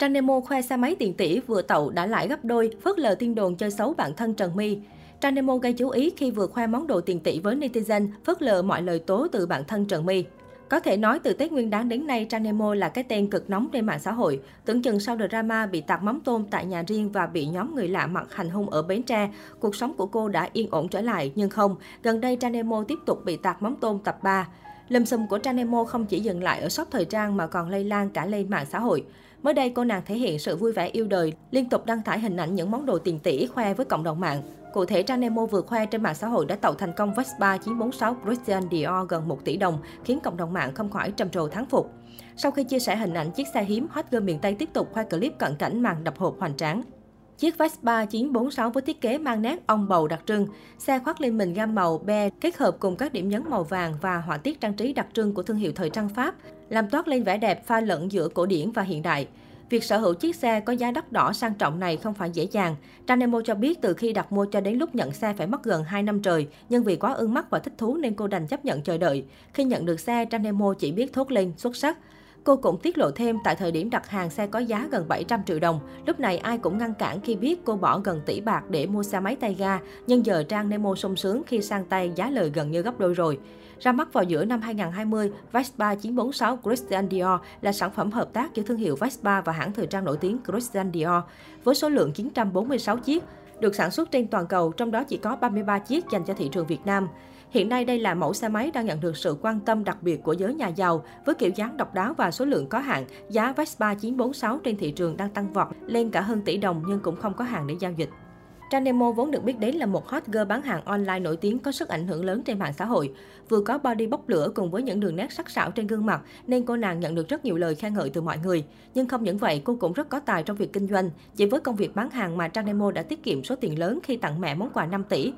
Trang Nemo khoe xe máy tiền tỷ vừa tậu đã lãi gấp đôi, phớt lờ tin đồn chơi xấu bản thân Trần My. Trang Nemo gây chú ý khi vừa khoe món đồ tiền tỷ với netizen, phớt lờ mọi lời tố từ bản thân Trần My. Có thể nói từ Tết Nguyên đán đến nay, Trang Nemo là cái tên cực nóng trên mạng xã hội. Tưởng chừng sau drama bị tạt mắm tôm tại nhà riêng và bị nhóm người lạ mặt hành hung ở Bến Tre, cuộc sống của cô đã yên ổn trở lại. Nhưng không, gần đây Trang Nemo tiếp tục bị tạt mắm tôm tập 3. Lùm xùm của Trang không chỉ dừng lại ở shop thời trang mà còn lây lan cả lên mạng xã hội. Mới đây, cô nàng thể hiện sự vui vẻ yêu đời, liên tục đăng tải hình ảnh những món đồ tiền tỷ khoe với cộng đồng mạng. Cụ thể, Trang vừa khoe trên mạng xã hội đã tậu thành công Vespa 946 Christian Dior gần 1 tỷ đồng, khiến cộng đồng mạng không khỏi trầm trồ thắng phục. Sau khi chia sẻ hình ảnh chiếc xe hiếm, hot girl miền Tây tiếp tục khoe clip cận cảnh màn đập hộp hoành tráng. Chiếc Vespa 946 với thiết kế mang nét ong bầu đặc trưng. Xe khoác lên mình gam màu be kết hợp cùng các điểm nhấn màu vàng và họa tiết trang trí đặc trưng của thương hiệu thời trang Pháp, làm toát lên vẻ đẹp pha lẫn giữa cổ điển và hiện đại. Việc sở hữu chiếc xe có giá đắt đỏ sang trọng này không phải dễ dàng. Tranemo cho biết từ khi đặt mua cho đến lúc nhận xe phải mất gần 2 năm trời, nhưng vì quá ưng mắt và thích thú nên cô đành chấp nhận chờ đợi. Khi nhận được xe, Tranemo chỉ biết thốt lên xuất sắc. Cô cũng tiết lộ thêm tại thời điểm đặt hàng xe có giá gần 700 triệu đồng. Lúc này ai cũng ngăn cản khi biết cô bỏ gần tỷ bạc để mua xe máy tay ga, nhưng giờ Trang Nemo sung sướng khi sang tay giá lời gần như gấp đôi rồi. Ra mắt vào giữa năm 2020, Vespa 946 Christian Dior là sản phẩm hợp tác giữa thương hiệu Vespa và hãng thời trang nổi tiếng Christian Dior, với số lượng 946 chiếc, được sản xuất trên toàn cầu, trong đó chỉ có 33 chiếc dành cho thị trường Việt Nam. Hiện nay đây là mẫu xe máy đang nhận được sự quan tâm đặc biệt của giới nhà giàu với kiểu dáng độc đáo và số lượng có hạn. Giá Vespa 946 trên thị trường đang tăng vọt lên cả hơn tỷ đồng nhưng cũng không có hàng để giao dịch. Trang Nemo vốn được biết đến là một hot girl bán hàng online nổi tiếng có sức ảnh hưởng lớn trên mạng xã hội. Vừa có body bốc lửa cùng với những đường nét sắc sảo trên gương mặt, nên cô nàng nhận được rất nhiều lời khen ngợi từ mọi người. Nhưng không những vậy, cô cũng rất có tài trong việc kinh doanh. Chỉ với công việc bán hàng mà Trang Nemo đã tiết kiệm số tiền lớn khi tặng mẹ món quà 5 tỷ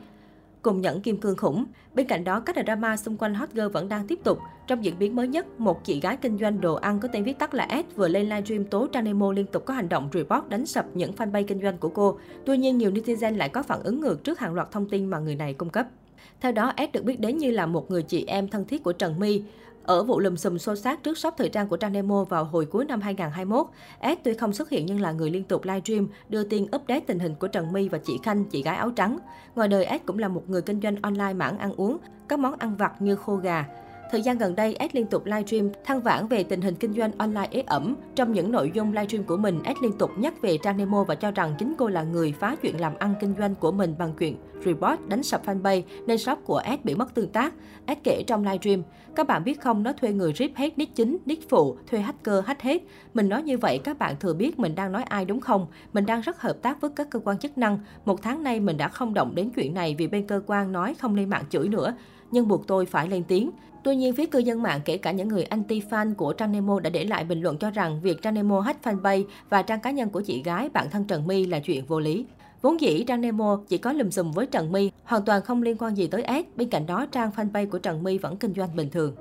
cùng nhẫn kim cương khủng. Bên cạnh đó, các drama xung quanh hot girl vẫn đang tiếp tục. Trong diễn biến mới nhất, một chị gái kinh doanh đồ ăn có tên viết tắt là S vừa lên livestream tố Trang Nemo liên tục có hành động report đánh sập những fanpage kinh doanh của cô. Tuy nhiên, nhiều netizen lại có phản ứng ngược trước hàng loạt thông tin mà người này cung cấp. Theo đó, S được biết đến như là một người chị em thân thiết của Trần My. Ở vụ lùm xùm xô xát trước shop thời trang của Trang Nemo vào hồi cuối năm 2021, S tuy không xuất hiện nhưng là người liên tục livestream đưa tin update tình hình của Trần My và chị Khanh, chị gái áo trắng. Ngoài đời, S cũng là một người kinh doanh online mảng ăn uống, các món ăn vặt như khô gà, Thời gian gần đây, S liên tục livestream than vãn về tình hình kinh doanh online ế ẩm. Trong những nội dung livestream của mình, S liên tục nhắc về Trang Nemo và cho rằng chính cô là người phá chuyện làm ăn kinh doanh của mình bằng chuyện report đánh sập fanpage nên shop của S bị mất tương tác. S kể trong livestream, các bạn biết không, nó thuê người rip hết nick chính, nick phụ, thuê hacker hack hết. Mình nói như vậy các bạn thừa biết mình đang nói ai đúng không? Mình đang rất hợp tác với các cơ quan chức năng. Một tháng nay mình đã không động đến chuyện này vì bên cơ quan nói không lên mạng chửi nữa nhưng buộc tôi phải lên tiếng. Tuy nhiên, phía cư dân mạng kể cả những người anti-fan của Trang Nemo đã để lại bình luận cho rằng việc Trang Nemo hack fanpage và trang cá nhân của chị gái bạn thân Trần My là chuyện vô lý. Vốn dĩ Trang Nemo chỉ có lùm xùm với Trần My, hoàn toàn không liên quan gì tới S. Bên cạnh đó, trang fanpage của Trần My vẫn kinh doanh bình thường.